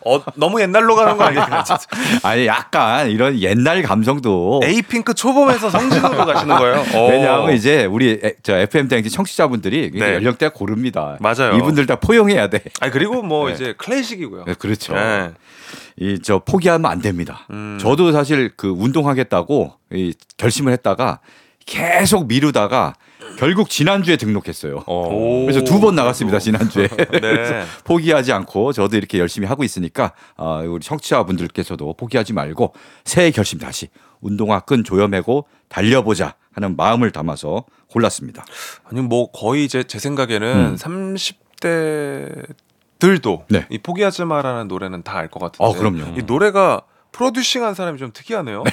어, 너무 옛날로 가는 거 아니에요? [laughs] 아니 약간 이런 옛날 감성도 에이핑크 초봄에서 성진으로 [laughs] 가시는 거예요? 어. 왜냐하면 이제 우리 에- 저 FM 대행진 청취자분들이 네. 연령대가 고릅니다. 맞아요. 이분들 다 포용해야 돼. 아니 그리고 뭐 네. 이제 클래식이고요. 네, 그렇죠. 네. 이저 포기하면 안 됩니다. 음. 저도 사실 그 운동하겠다고 이 결심을 했다가 계속 미루다가 결국 지난주에 등록했어요. 오. 그래서 두 번 나갔습니다 지난주에. [laughs] 네. 포기하지 않고 저도 이렇게 열심히 하고 있으니까 아, 우리 청취자분들께서도 포기하지 말고 새해 결심 다시 운동화 끈 조여매고 달려보자 하는 마음을 담아서 골랐습니다. 아니 뭐 거의 이제 제 생각에는 음. 30대 들도 네. 이 포기하지 마라는 노래는 다 알 것 같은데. 어, 그럼요. 이 노래가 프로듀싱한 사람이 좀 특이하네요.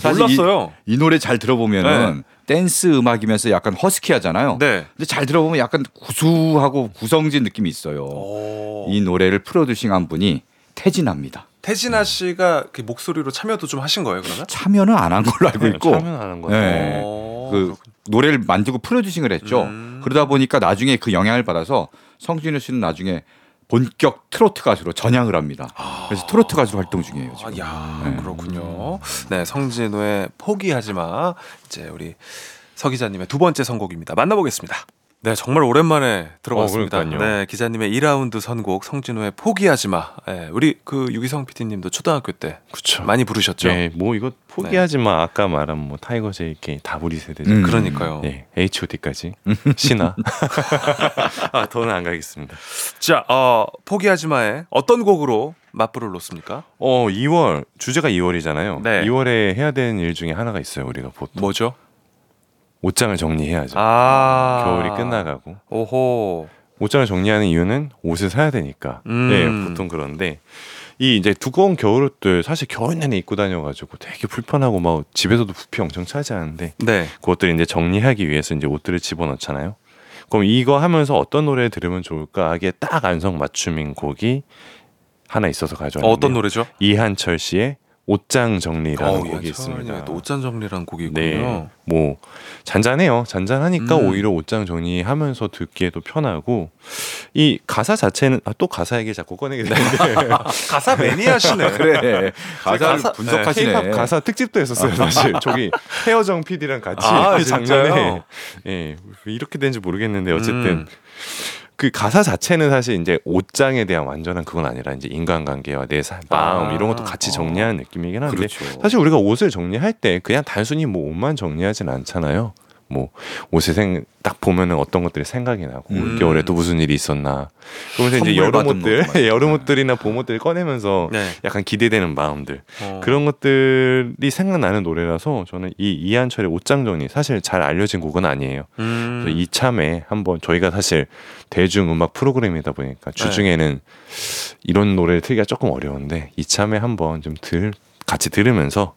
사실 이- 몰랐어요. 이 노래 잘 들어보면은 댄스 음악이면서 약간 허스키하잖아요. 네. 근데 잘 들어보면 약간 구수하고 구성진 느낌이 있어요. 오. 이 노래를 프로듀싱한 분이 태진아입니다. 태진아 씨가 그 목소리로 참여도 좀 하신 거예요, 그러면? 참여는 안 한 걸로 알고 있고 참여하는 거. 네. 오. 그 노래를 만들고 프로듀싱을 했죠. 음. 그러다 보니까 나중에 그 영향을 받아서 성진우 씨는 나중에 본격 트로트 가수로 전향을 합니다. 그래서 트로트 가수로 활동 중이에요. 지금. 아, 야, 네. 그렇군요. 네, 성진우의 포기하지 마. 이제 우리 서 기자님의 두 번째 선곡입니다. 만나보겠습니다. 네, 정말 오랜만에 들어봤습니다. 어. 네, 기자님의 2라운드 선곡 성진우의 포기하지 마. 네, 우리 그 유기성 PD님도 초등학교 때 그렇죠. 많이 부르셨죠. 네, 뭐 이거 포기하지 마. 아까 말한 뭐 타이거 JK 다부리 세대죠. 음. 그러니까요. 네, H.O.T.까지 신화. [laughs] [laughs] 아, 더는 안 가겠습니다. 자, 어, 포기하지 마의 어떤 곡으로 맞불을 놓습니까? 어, 2월 주제가 2월이잖아요. 네. 2월에 해야 되는 일 중에 하나가 있어요. 우리가 보통 뭐죠? 옷장을 정리해야죠. 아, 겨울이 끝나가고 오호. 옷장을 정리하는 이유는 옷을 사야 되니까. 음. 네, 보통 그런데 이 이제 두꺼운 겨울옷들 사실 겨울 내내 입고 다녀가지고 되게 불편하고 막 집에서도 부피 엄청 차지하는데 네. 그것들을 이제 정리하기 위해서 이제 옷들을 집어넣잖아요. 그럼 이거 하면서 어떤 노래 들으면 좋을까 하기에 딱 안성 맞춤인 곡이 하나 있어서 가져왔는데 어떤 노래죠? 이한철 씨의 옷장 정리라는 어우, 곡이 예, 있습니다. 또 옷장 정리라는 곡이 있군요. 네, 뭐 잔잔해요. 잔잔하니까 음. 오히려 옷장 정리하면서 듣기에도 편하고 이 가사 자체는 아, 또 가사 얘기 자꾸 꺼내게 되는데 [laughs] 가사 매니아시네. [laughs] 그래. 가사를 가사- 분석하시네. K-팝 가사 특집도 했었어요 사실 저기 헤어정 PD랑 같이 아, 그? [laughs] 작년에 예왜 이렇게 된지 모르겠는데 어쨌든 음. 그 가사 자체는 사실 이제 옷장에 대한 완전한 그건 아니라 이제 인간관계와 내 사- 마음 아, 이런 것도 같이 어. 정리하는 느낌이긴 한데 그렇죠. 사실 우리가 옷을 정리할 때 그냥 단순히 뭐 옷만 정리하진 않잖아요. 뭐 옷에 생, 딱 보면은 어떤 것들이 생각이 나고 음. 올겨울에 또 무슨 일이 있었나. 그러면서 이제 여름 옷들. [laughs] 여름 옷들이나 봄 옷들 꺼내면서 네. 약간 기대되는 마음들 어. 그런 것들이 생각나는 노래라서 저는 이 이한철의 옷장 정리 사실 잘 알려진 곡은 아니에요. 음. 그래서 이참에 한번 저희가 사실 대중 음악 프로그램이다 보니까 네. 주중에는 이런 노래를 틀기가 조금 어려운데 이 참에 한번 좀 들 같이 들으면서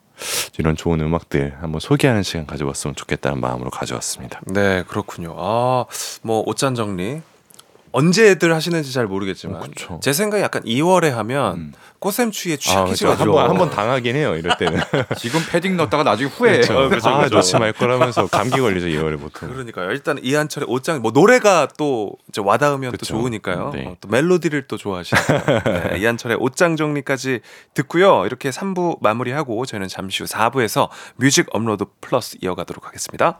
이런 좋은 음악들 한번 소개하는 시간 가져봤으면 좋겠다는 마음으로 가져왔습니다. 네, 그렇군요. 아, 뭐 옷장 정리 언제들 하시는지 잘 모르겠지만 어. 제 생각에 약간 2월에 하면 음. 꽃샘추위에 아, 취약해지고 한번 한번 당하긴 해요. 이럴 때는 [laughs] 지금 패딩 넣었다가 나중에 후회해요. 그렇죠. 그렇죠, 아 그렇죠. 넣지 말 거라면서 감기 걸리죠 2월에 보통. 그러니까요. 일단 이한철의 옷장 뭐 노래가 또 이제 와닿으면 또 그쵸. 좋으니까요. 네. 어, 또 멜로디를 또 좋아하시니까 [laughs] 네, 이한철의 옷장 정리까지 듣고요. 이렇게 3부 마무리하고 저희는 잠시 후 4부에서 뮤직 업로드 플러스 이어가도록 하겠습니다.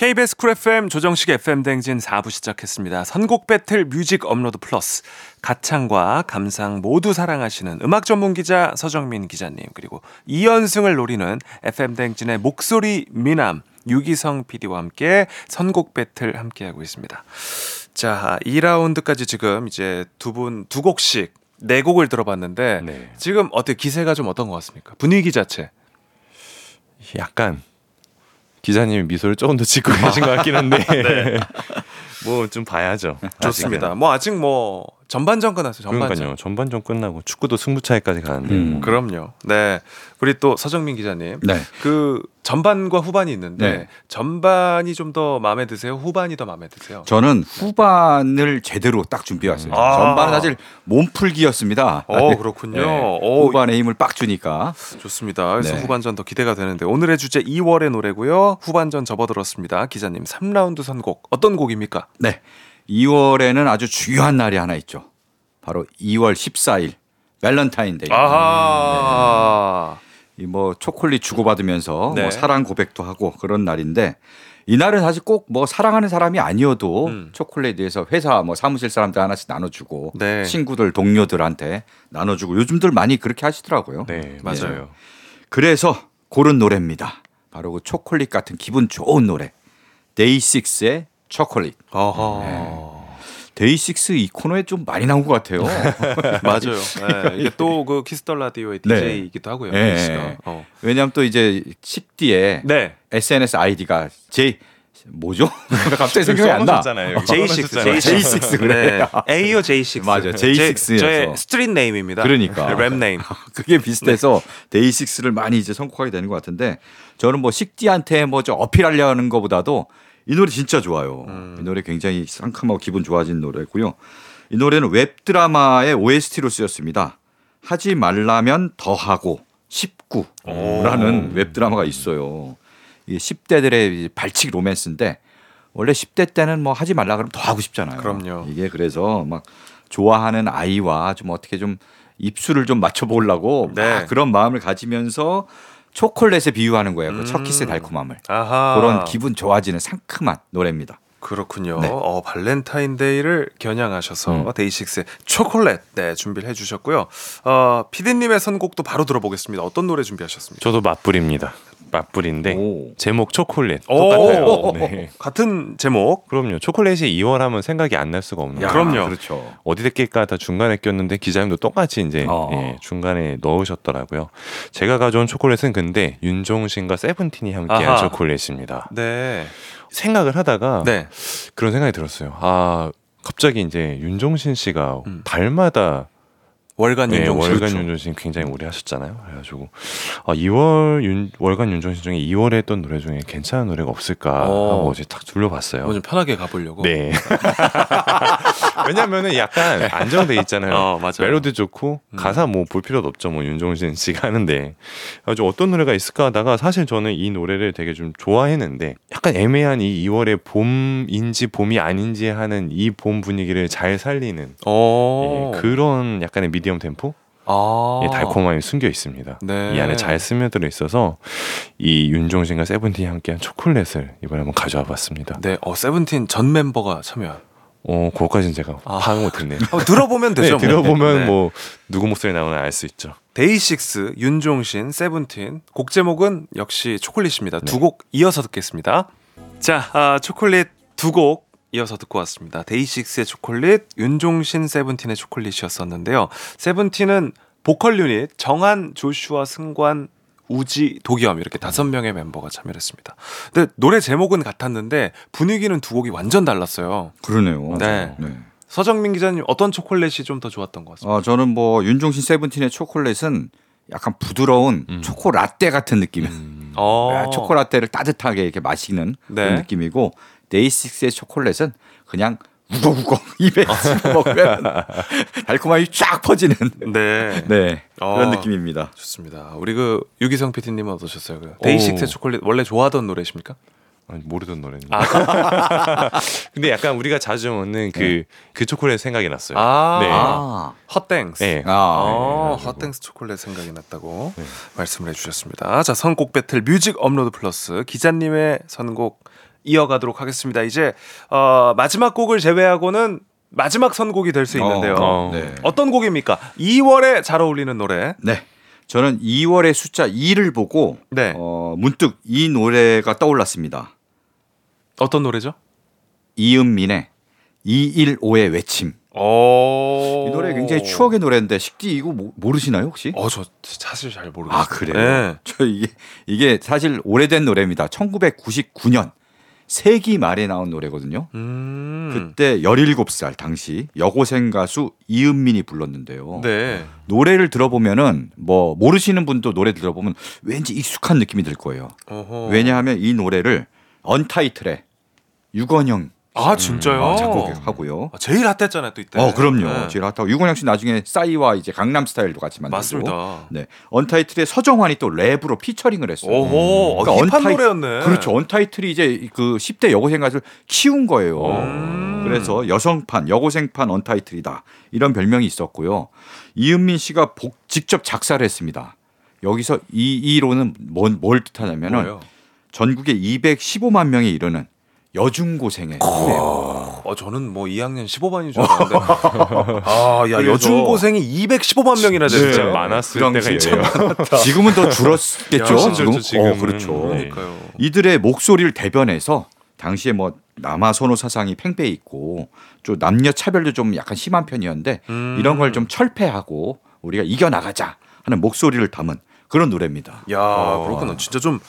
KBS 쿨 FM 조정식 FM 대행진 4부 시작했습니다. 선곡 배틀 뮤직 업로드 플러스 가창과 감상 모두 사랑하시는 음악 전문 기자 서정민 기자님 그리고 이연승을 노리는 FM 대행진의 목소리 미남 유기성 PD와 함께 선곡 배틀 함께하고 있습니다. 자, 2라운드까지 지금 이제 두 분 두 곡씩 네 곡을 들어봤는데 네. 지금 어때 기세가 좀 어떤 것 같습니까? 분위기 자체. 약간 기자님이 미소를 조금 더 짓고 [laughs] 계신 것 같긴 한데 [laughs] 뭐좀 봐야죠. 좋습니다. 뭐 아직 뭐 전반전 끝났어요. 전반전. 그러니까요. 전반전 끝나고 축구도 승부차이까지 가는데 음. 뭐. 그럼요. 네. 우리 또 서정민 기자님. 네. 그 전반과 후반이 있는데 네. 전반이 좀 더 마음에 드세요? 후반이 더 마음에 드세요? 저는 후반을 제대로 딱 준비해 왔어요. 아. 전반은 사실 몸풀기였습니다. 어, 그렇군요. 네. 오, 후반에 힘을 빡 주니까. 좋습니다. 그래서 네. 후반전 더 기대가 되는데 오늘의 주제 2월의 노래고요. 후반전 접어들었습니다. 기자님 3라운드 선곡 어떤 곡입니까? 네. 2월에는 아주 중요한 날이 하나 있죠. 바로 2월 14일 밸런타인데이. 아하. 이뭐 초콜릿 주고받으면서 네. 뭐 사랑 고백도 하고 그런 날인데 이날은 사실 꼭 뭐 사랑하는 사람이 아니어도 음. 초콜릿에서 회사 뭐 사무실 사람들 하나씩 나눠주고 네. 친구들 동료들한테 나눠주고 요즘들 많이 그렇게 하시더라고요. 네, 맞아요. 맞아요. 그래서 고른 노래입니다. 바로 그 초콜릿 같은 기분 좋은 노래. 데이식스의 초콜릿. 어허. 데이식스 이 코너에 좀 많이 나온 것 같아요. [laughs] 맞아요. 네, 이게 또 그 키스 더 라디오의 네. DJ이기도 하고요. 네. 네. 씨가. 어. 왜냐하면 또 이제 식디에 네. SNS 아이디가 J 뭐죠? [laughs] 갑자기 생각이 안 나. 써놓으셨잖아요. 여기 J6, 써놓으셨잖아요. J6 그래. 네. Ayo J6. 맞아요. 제- J6 에서. 저의 street name입니다. 그러니까. 랩 name. [laughs] 그게 비슷해서 데이식스를 많이 이제 선곡하게 되는 것 같은데 저는 뭐 식디한테 뭐 좀 어필하려는 것보다도 이 노래 진짜 좋아요. 음. 이 노래 굉장히 상큼하고 기분 좋아지는 노래고요. 이 노래는 웹 드라마의 OST로 쓰였습니다. 하지 말라면 더 하고 19라는 웹 드라마가 있어요. 이게 10대들의 발칙 로맨스인데 원래 10대 때는 뭐 하지 말라 그러면 더 하고 싶잖아요. 그럼요. 이게 그래서 막 좋아하는 아이와 좀 어떻게 좀 입술을 좀 맞춰 보려고 네. 막 그런 마음을 가지면서 초콜릿에 비유하는 거예요. 그 첫 음. 키스의 달콤함을. 아하. 그런 기분 좋아지는 상큼한 노래입니다. 그렇군요. 네. 어, 발렌타인데이를 겨냥하셔서 음. 데이식스의 초콜릿 네, 준비를 해주셨고요. 어, 피디님의 선곡도 바로 들어보겠습니다. 어떤 노래 준비하셨습니까? 저도 맞불입니다. 맞불인데 오. 제목 초콜릿 오. 똑같아요. 네. 같은 제목. 그럼요. 초콜릿이 2월 하면 생각이 안 날 수가 없는 야. 그럼요. 그렇죠. 어디 낄까 다 중간에 꼈는데 기자님도 똑같이 이제 어. 예, 중간에 넣으셨더라고요. 제가 가져온 초콜릿은 근데 윤종신과 세븐틴이 함께한 아하. 초콜릿입니다. 네. 생각을 하다가 네. 그런 생각이 들었어요. 아 갑자기 이제 윤종신 씨가 음. 달마다 월간 네, 윤종신. 월간 윤종신 굉장히 오래 하셨잖아요. 그래가지고 아 2월 윤, 월간 윤종신 중에 2월에 했던 노래 중에 괜찮은 노래가 없을까 어. 하고 이제 딱 둘러봤어요. 뭐좀 편하게 가보려고. 네. [laughs] 왜냐면은 약간 안정돼 있잖아요. 어, 맞아요. 멜로디 좋고 음. 가사 뭐 볼 필요도 없죠. 뭐 윤종신 씨가 하는데 아주 어떤 노래가 있을까 하다가 사실 저는 이 노래를 되게 좀 좋아했는데 약간 애매한 이 2월의 봄인지 봄이 아닌지 하는 이 봄 분위기를 잘 살리는 어. 예, 그런 약간의 미디엄 템포 아. 예, 달콤함이 숨겨 있습니다. 네. 이 안에 잘 스며들어 있어서 이 윤종신과 세븐틴이 함께한 초콜릿을 이번에 한번 가져와 봤습니다. 네. 어, 세븐틴 전 멤버가 참여한. 어, 그거까지는 제가 아. 파악 못했네요. [laughs] 한번 들어보면 되죠. 네, 뭐. 들어보면 네. 뭐 누구 목소리 나오나 알 수 있죠. 데이식스, 윤종신, 세븐틴 곡 제목은 역시 초콜릿입니다. 네. 두곡 이어서 듣겠습니다. 자, 아, 초콜릿 두 곡 이어서 듣고 왔습니다. 데이식스의 초콜릿, 윤종신, 세븐틴의 초콜릿이었었는데요. 세븐틴은 보컬 유닛 정한, 조슈아, 승관, 우지, 도겸 이렇게 다섯 명의 멤버가 참여했습니다. 근데 노래 제목은 같았는데 분위기는 두 곡이 완전 달랐어요. 그러네요. 네. 네. 서정민 기자님 어떤 초콜릿이 좀 더 좋았던 것 같습니다. 어, 저는 뭐 윤종신 세븐틴의 초콜릿은 약간 부드러운 음. 초코 라떼 같은 느낌. [laughs] 어. 아, 초코 라떼를 따뜻하게 이렇게 마시는 네. 그런 느낌이고 데이식스의 초콜릿은 그냥 우걱우걱 [laughs] 입에 집어 먹으면 [laughs] 달콤함이 쫙 퍼지는 네. 네 그런 어. 느낌입니다. 좋습니다. 우리 그 유기성 PD님은 어떠셨어요? 그 데이식스 오. 초콜릿 원래 좋아하던 노래십니까? 아니, 모르던 노래는. 아. [laughs] 근데 약간 우리가 자주 먹는 그, 그 초콜릿 생각이 났어요. 아, 네. 아, 헛땡스. 네. 아, 어, 네, 헛땡스 초콜릿 생각이 났다고 네. 말씀을 해주셨습니다. 자, 선곡 배틀 뮤직 업로드 플러스 기자님의 선곡 이어가도록 하겠습니다. 이제 어, 마지막 곡을 제외하고는 마지막 선곡이 될 수 있는데요. 어. 네. 어떤 곡입니까? 2월에 잘 어울리는 노래. 네. 저는 2월의 숫자 2를 보고 네. 어, 문득 이 노래가 떠올랐습니다. 어떤 노래죠? 이은민의 215의 외침. 어. 이 노래 굉장히 추억의 노래인데 식디 이거 모- 모르시나요 혹시? 어, 저 사실 잘 모르겠어요. 아 그래요? 네. 저 이게 이게 사실 오래된 노래입니다. 1999년 세기 말에 나온 노래거든요. 음. 그때 17살 당시 여고생 가수 이은민이 불렀는데요. 네. 노래를 들어보면은 뭐 모르시는 분도 노래 들어보면 왠지 익숙한 느낌이 들 거예요. 어허. 왜냐하면 이 노래를 언타이틀의 유건형 아, 진짜요? 어, 작곡하고요. 아, 제일 hot했잖아요, 또 이때. 어 그럼요. 네. 제일 hot하고 유건형 씨 나중에 싸이와 이제 강남 스타일도 같이 만들고 맞습니다. 네 언타이틀의 서정환이 또 랩으로 피처링을 했어요. 오호, 어, 그러니까 hip한 언타이- 노래였네. 그렇죠. 언타이틀이 이제 그 10대 여고생 가수를 키운 거예요. 음. 그래서 여성판, 여고생판 언타이틀이다. 이런 별명이 있었고요. 이은민 씨가 복, 직접 작사를 했습니다. 여기서 이 2로는 뭔, 뭘 뜻하냐면은 뭐예요? 전국에 215만 명에 이르는 여중고생의 노래예요. 어, 저는 뭐 2학년 15반인 줄 알았는데. 아, 야, 여중고생이 215만 명이나 네. 됐죠. 진짜 많았을 때가 이래요. 지금은 더 줄었겠죠. 야, 지금? 지금은. 어, 그렇죠. 네. 그러니까요. 이들의 목소리를 대변해서 당시에 뭐 남아 선호 사상이 팽배해 있고 좀 남녀 차별도 좀 약간 심한 편이었는데 음. 이런 걸 좀 철폐하고 우리가 이겨 나가자 하는 목소리를 담은 그런 노래입니다. 야, 어. 그렇구나. 진짜 좀, 좀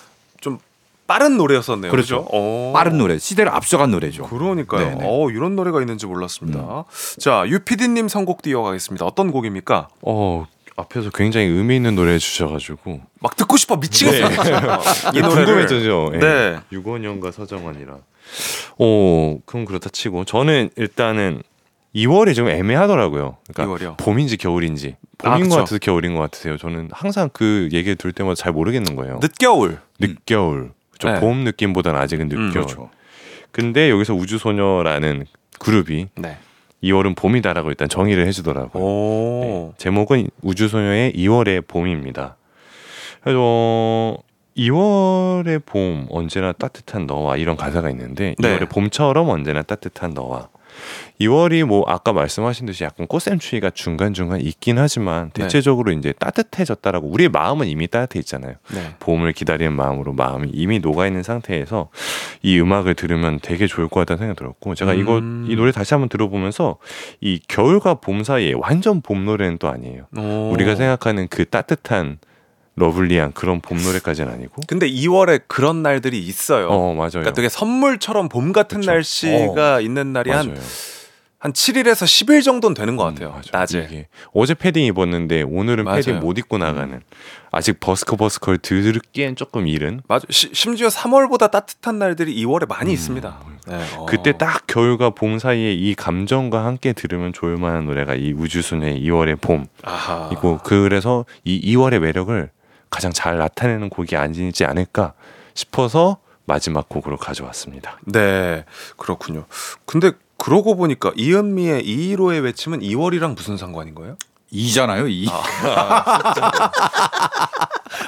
빠른 노래였었네요. 그렇죠. 그죠? 어. 빠른 노래, 시대를 앞서간 노래죠. 그러니까요. 네네. 음. 어, 이런 노래가 있는지 몰랐습니다. 자, 유피디님 선곡 띄워가겠습니다. 어떤 곡입니까? 어 앞에서 굉장히 의미 있는 노래 주셔가지고 막 듣고 싶어 미치겠어요. [laughs] 이 노래를. 궁금해져죠. 예. 네. 유건영과 서정환이라. 어 그럼 그렇다 치고 저는 일단은 2월이 좀 애매하더라고요. 그러니까 2월이요. 봄인지 겨울인지 아, 봄인 그쵸. 것 같아서 겨울인 것 같으세요. 저는 항상 그 얘기를 들을 때마다 잘 모르겠는 거예요. 늦겨울. 늦겨울. 좀 네. 봄 느낌보다는 아직은 늦겨울. 음, 그렇죠. 근데 여기서 우주소녀라는 그룹이 네. 2월은 봄이다라고 일단 정의를 해주더라고요. 오. 네, 제목은 우주소녀의 2월의 봄입니다. 그래서 2월의 봄 언제나 따뜻한 너와 이런 가사가 있는데 네. 2월의 봄처럼 언제나 따뜻한 너와 2월이 뭐 아까 말씀하신 듯이 약간 꽃샘추위가 중간중간 있긴 하지만 네. 대체적으로 이제 따뜻해졌다라고 우리의 마음은 이미 따뜻해 있잖아요. 네. 봄을 기다리는 마음으로 마음이 이미 녹아 있는 상태에서 이 음악을 들으면 되게 좋을 것 같다는 생각이 들었고 제가 이거 음. 이 노래 다시 한번 들어보면서 이 겨울과 봄 사이에 완전 봄 노래는 또 아니에요. 오. 우리가 생각하는 그 따뜻한 lovely한 그런 봄 노래까지는 아니고. 근데 2월에 그런 날들이 있어요. 어 맞아요. 그러니까 되게 선물처럼 봄 같은 그쵸. 날씨가 있는 날이 한, 맞아요. 한 7일에서 10일 정도는 되는 것 같아요. 음. 낮에. 이게 어제 패딩 입었는데 오늘은 맞아요. 음. 패딩 못 입고 나가는. 아직 버스커 버스커를 들기엔 조금 이른. 맞아. 시- 심지어 3월보다 따뜻한 날들이 2월에 많이 있습니다. 네. 어. 음. 그때 딱 겨울과 봄 사이에 이 감정과 함께 들으면 좋을 만한 노래가 이 우주소녀의 2월의 봄. 아하. 이고 그래서 이 2월의 매력을 가장 잘 나타내는 곡이 아니지 않을까 싶어서 마지막 곡으로 가져왔습니다. 네, 그렇군요. 근데 그러고 보니까 이은미의 215의 외침은 2월이랑 무슨 상관인 거예요? 이잖아요. 이.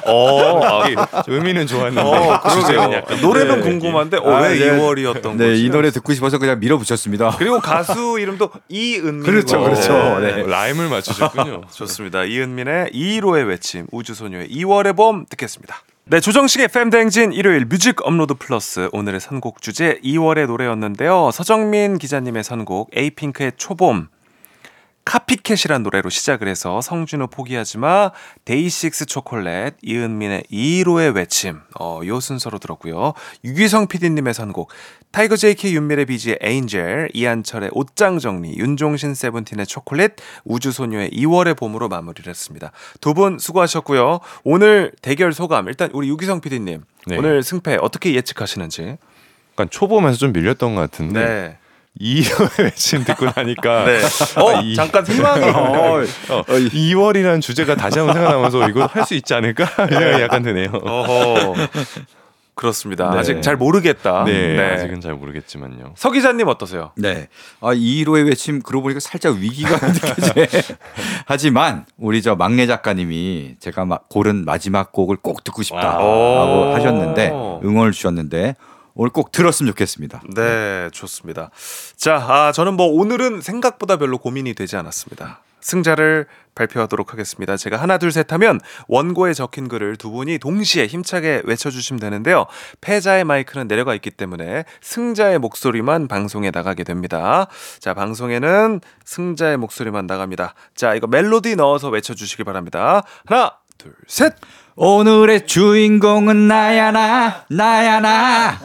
어, 아, 의미는 좋았는데 어, 주제는 그러게요. 약간 노래는 네, 궁금한데 어, 아, 왜 네. 2월이었던 네, 거지? 이 노래 듣고 싶어서 그냥 밀어붙였습니다. 그리고 가수 이름도 이은민. 그렇죠, 그렇죠. 네. rhyme을 맞추셨군요. [laughs] 좋습니다. 이은민의 215의 외침, 우주소녀의 2월의 봄 듣겠습니다. 네, 조정식의 FM 대행진 일요일 뮤직 업로드 플러스 오늘의 선곡 주제 2월의 노래였는데요. 서정민 기자님의 선곡 에이핑크의 초봄 Copycat이란 노래로 시작을 해서 성진우 포기하지 마 데이식스 초콜렛 이은민의 215의 외침 어, 요 순서로 들었고요. 유기성 PD님의 선곡 타이거 JK 윤미래 비지의 Angel 이한철의 옷장 정리 윤종신 세븐틴의 초콜릿 우주소녀의 2월의 봄으로 마무리를 했습니다. 두 분 수고하셨고요. 오늘 대결 소감 일단 우리 유기성 PD님 네. 오늘 승패 어떻게 예측하시는지 약간 초봄에서 좀 밀렸던 것 같은데 네. 이 외침 [laughs] 듣고 나니까 [laughs] 네. 어, 이- 잠깐 희망이 [laughs] 어, 2월이라는 주제가 다시 한번 생각나면서 이거 할 수 있지 않을까 이 생각이 약간 드네요. 어허. 그렇습니다. 네. 아직 잘 모르겠다. 네, 아직은 잘 모르겠지만요. 서 기자님 어떠세요? 네. 아, 215의 외침 그러고 보니까 살짝 위기가 느껴지네. 하지만 우리 저 막내 작가님이 제가 막 고른 마지막 곡을 꼭 듣고 싶다라고 와. 하셨는데 응원을 주셨는데 오늘 꼭 들었으면 좋겠습니다. 네, 좋습니다. 자, 아, 저는 뭐 오늘은 생각보다 별로 고민이 되지 않았습니다. 승자를 발표하도록 하겠습니다. 제가 하나 둘 셋 하면 원고에 적힌 글을 두 분이 동시에 힘차게 외쳐주시면 되는데요. 패자의 마이크는 내려가 있기 때문에 승자의 목소리만 방송에 나가게 됩니다. 자, 방송에는 승자의 목소리만 나갑니다. 자, 이거 멜로디 넣어서 외쳐주시기 바랍니다. 하나, 둘, 셋! 오늘의 주인공은 나야 나 나야 나.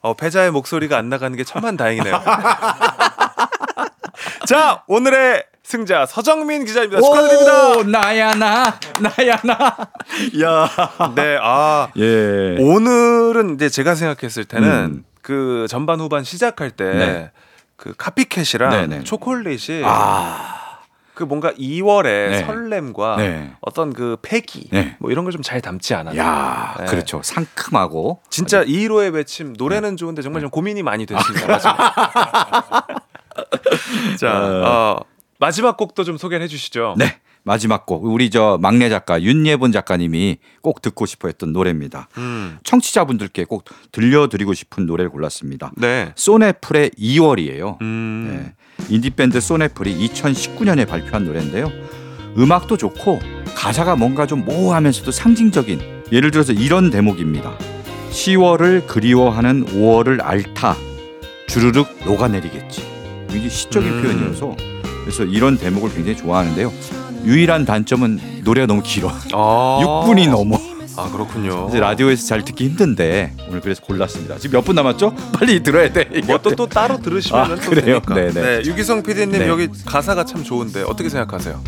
어, 패자의 목소리가 안 나가는 게 천만 다행이네요. [laughs] 자, 오늘의 승자 서정민 기자입니다. 축하드립니다. 오, 나야 나 나야 나. 야. 네, 아 예. 오늘은 이제 제가 생각했을 때는 음. 그 전반 후반 시작할 때 네. 그 카피캣이랑 네네. 초콜릿이 아. 그 뭔가 2월의 네. 설렘과 네. 어떤 그 패기 네. 뭐 이런 걸 좀 잘 담지 않았나. 야, 네. 그렇죠. 상큼하고 진짜 2호의 외침 노래는 좋은데 정말 좀 고민이 많이 됐습니다. 맞아. [laughs] 자, 어, 마지막 곡도 좀 소개해 주시죠. 네. 마지막 곡 우리 저 막내 작가 윤예본 작가님이 꼭 듣고 싶어 했던 노래입니다. 음. 청취자분들께 꼭 들려드리고 싶은 노래를 골랐습니다. 네. 소네플의 2월이에요. 음. 네. 인디밴드 소네플이 2019년에 발표한 노래인데요. 음악도 좋고 가사가 뭔가 좀 모호하면서도 상징적인 예를 들어서 이런 대목입니다. 10월을 그리워하는 5월을 앓다 주르륵 녹아내리겠지. 이게 시적인 음. 표현이어서 그래서 이런 대목을 굉장히 좋아하는데요. 유일한 단점은 노래가 너무 길어. 아. [laughs] 6분이 넘어. 아, 그렇군요. 이제 라디오에서 잘 듣기 힘든데 오늘 그래서 골랐습니다. 지금 몇 분 남았죠? [laughs] 빨리 들어야 돼. 이게. 뭐또 또 따로 들으시면 아, 또 그래요? 되니까. 네네. 네, 유기성 PD님 네. 여기 가사가 참 좋은데 어떻게 생각하세요?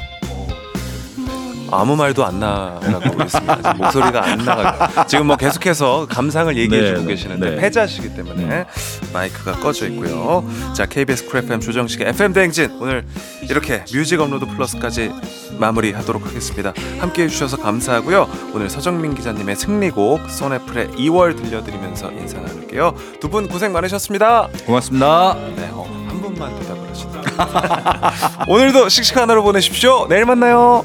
아무 말도 안 나가고 있습니다. 목소리가 안 나가. 지금 뭐 계속해서 감상을 얘기해주고 네, 계시는데 네. 패자시기 때문에 마이크가 꺼져 있고요. 자 KBS 쿨 FM 조정식의 FM 대행진 오늘 이렇게 뮤직 업로드 플러스까지 마무리하도록 하겠습니다. 함께해 주셔서 감사하고요. 오늘 서정민 기자님의 승리곡 소네플의 2월 들려드리면서 인사 나눌게요. 두 분 고생 많으셨습니다. 고맙습니다. 네, 어, 한 분만 대답을 하시다. [laughs] 오늘도 씩씩한 하루 보내십시오. 내일 만나요.